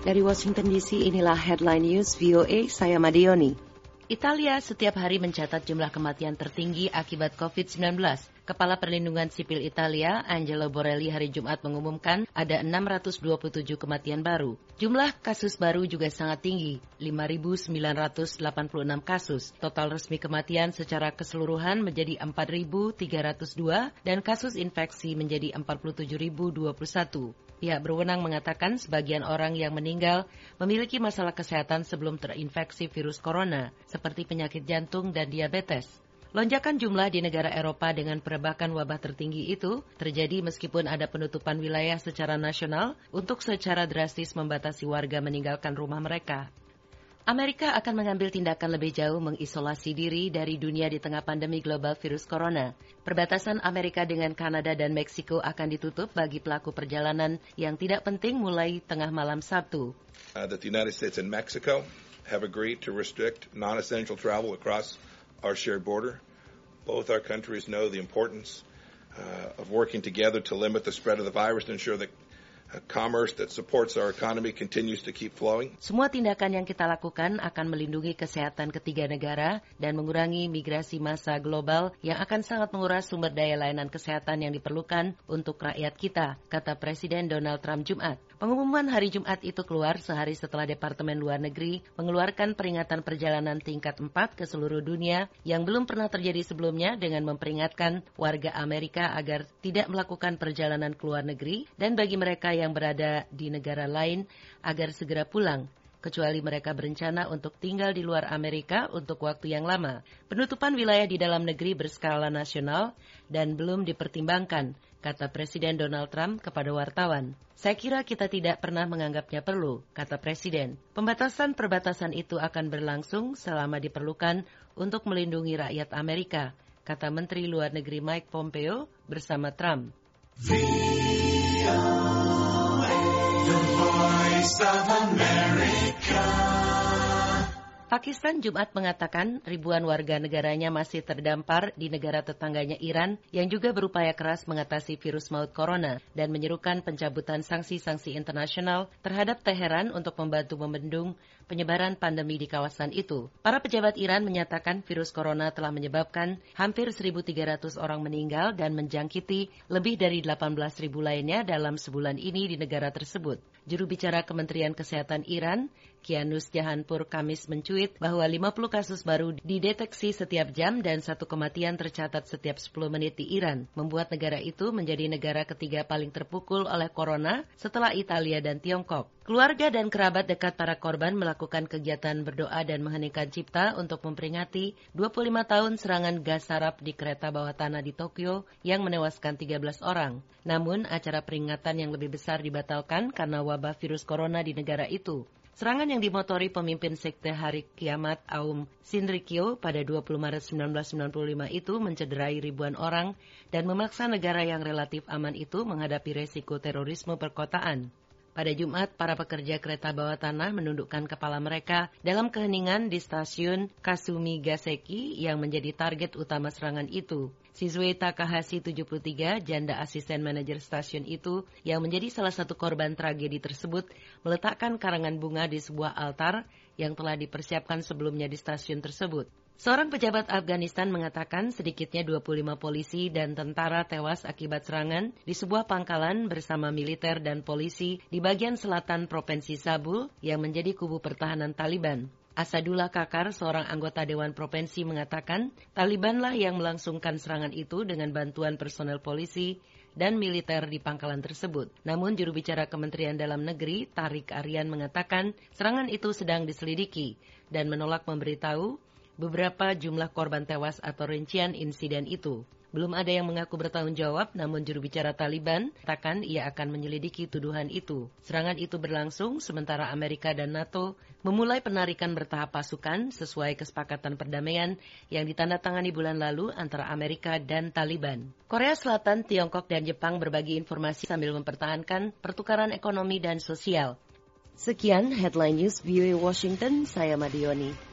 Dari Washington DC, inilah headline news VOA, saya Madioni. Italia setiap hari mencatat jumlah kematian tertinggi akibat COVID-19. Kepala Perlindungan Sipil Italia, Angelo Borelli hari Jumat mengumumkan ada 627 kematian baru. Jumlah kasus baru juga sangat tinggi, 5.986 kasus. Total resmi kematian secara keseluruhan menjadi 4.302 dan kasus infeksi menjadi 47.021. Pihak berwenang mengatakan sebagian orang yang meninggal memiliki masalah kesehatan sebelum terinfeksi virus corona, seperti penyakit jantung dan diabetes. Lonjakan jumlah di negara Eropa dengan perebakan wabah tertinggi itu terjadi meskipun ada penutupan wilayah secara nasional untuk secara drastis membatasi warga meninggalkan rumah mereka. Amerika akan mengambil tindakan lebih jauh mengisolasi diri dari dunia di tengah pandemi global virus corona. Perbatasan Amerika dengan Kanada dan Meksiko akan ditutup bagi pelaku perjalanan yang tidak penting mulai tengah malam Sabtu. Uh, the United States and Mexico have agreed to restrict non-essential travel across our shared border. Both our countries know the importance uh, of working together to limit the spread of the virus and ensure that commerce that supports our economy continues to keep flowing. Semua tindakan yang kita lakukan akan melindungi kesehatan ketiga negara dan mengurangi migrasi massa global yang akan sangat menguras sumber daya layanan kesehatan yang diperlukan untuk rakyat kita, kata Presiden Donald Trump Jumat. Pengumuman hari Jumat itu keluar sehari setelah Departemen Luar Negeri mengeluarkan peringatan perjalanan tingkat 4 ke seluruh dunia yang belum pernah terjadi sebelumnya dengan memperingatkan warga Amerika agar tidak melakukan perjalanan ke luar negeri dan bagi mereka berada di negara lain agar segera pulang kecuali mereka berencana untuk tinggal di luar Amerika untuk waktu yang lama. Penutupan wilayah di dalam negeri berskala nasional dan belum dipertimbangkan, kata Presiden Donald Trump kepada wartawan. Saya kira kita tidak pernah menganggapnya perlu, kata Presiden. Pembatasan perbatasan itu akan berlangsung selama diperlukan untuk melindungi rakyat Amerika, kata Menteri Luar Negeri Mike Pompeo bersama Trump. Voice of America. Pakistan Jumat mengatakan ribuan warga negaranya masih terdampar di negara tetangganya Iran yang juga berupaya keras mengatasi virus maut corona dan menyerukan pencabutan sanksi-sanksi internasional terhadap Teheran untuk membantu membendung penyebaran pandemi di kawasan itu. Para pejabat Iran menyatakan virus corona telah menyebabkan hampir 1.300 orang meninggal dan menjangkiti lebih dari 18.000 lainnya dalam sebulan ini di negara tersebut. Juru bicara Kementerian Kesehatan Iran, Kianus Jahanpur Kamis mencuit bahwa 50 kasus baru dideteksi setiap jam dan satu kematian tercatat setiap 10 menit di Iran, membuat negara itu menjadi negara ketiga paling terpukul oleh corona setelah Italia dan Tiongkok. Keluarga dan kerabat dekat para korban melakukan kegiatan berdoa dan mengheningkan cipta untuk memperingati 25 tahun serangan gas sarap di kereta bawah tanah di Tokyo yang menewaskan 13 orang. Namun, acara peringatan yang lebih besar dibatalkan karena wabah virus corona di negara itu. Serangan yang dimotori pemimpin Sekte Hari Kiamat Aum Sinrikyo pada 20 Maret 1995 itu mencederai ribuan orang dan memaksa negara yang relatif aman itu menghadapi resiko terorisme perkotaan. Pada Jumat, para pekerja kereta bawah tanah menundukkan kepala mereka dalam keheningan di stasiun Kasumi Gaseki yang menjadi target utama serangan itu. Siswe Takahashi 73, janda asisten manajer stasiun itu, yang menjadi salah satu korban tragedi tersebut, meletakkan karangan bunga di sebuah altar yang telah dipersiapkan sebelumnya di stasiun tersebut. Seorang pejabat Afghanistan mengatakan sedikitnya 25 polisi dan tentara tewas akibat serangan di sebuah pangkalan bersama militer dan polisi di bagian selatan Provinsi Sabul yang menjadi kubu pertahanan Taliban. Asadullah Kakar, seorang anggota Dewan Provinsi mengatakan, Talibanlah yang melangsungkan serangan itu dengan bantuan personel polisi dan militer di pangkalan tersebut. Namun juru bicara Kementerian Dalam Negeri, Tarik Aryan mengatakan serangan itu sedang diselidiki dan menolak memberitahu beberapa jumlah korban tewas atau rincian insiden itu. Belum ada yang mengaku bertanggung jawab, namun juru bicara Taliban katakan ia akan menyelidiki tuduhan itu. Serangan itu berlangsung sementara Amerika dan NATO memulai penarikan bertahap pasukan sesuai kesepakatan perdamaian yang ditandatangani bulan lalu antara Amerika dan Taliban. Korea Selatan, Tiongkok, dan Jepang berbagi informasi sambil mempertahankan pertukaran ekonomi dan sosial. Sekian headline news VOA Washington, saya Madioni.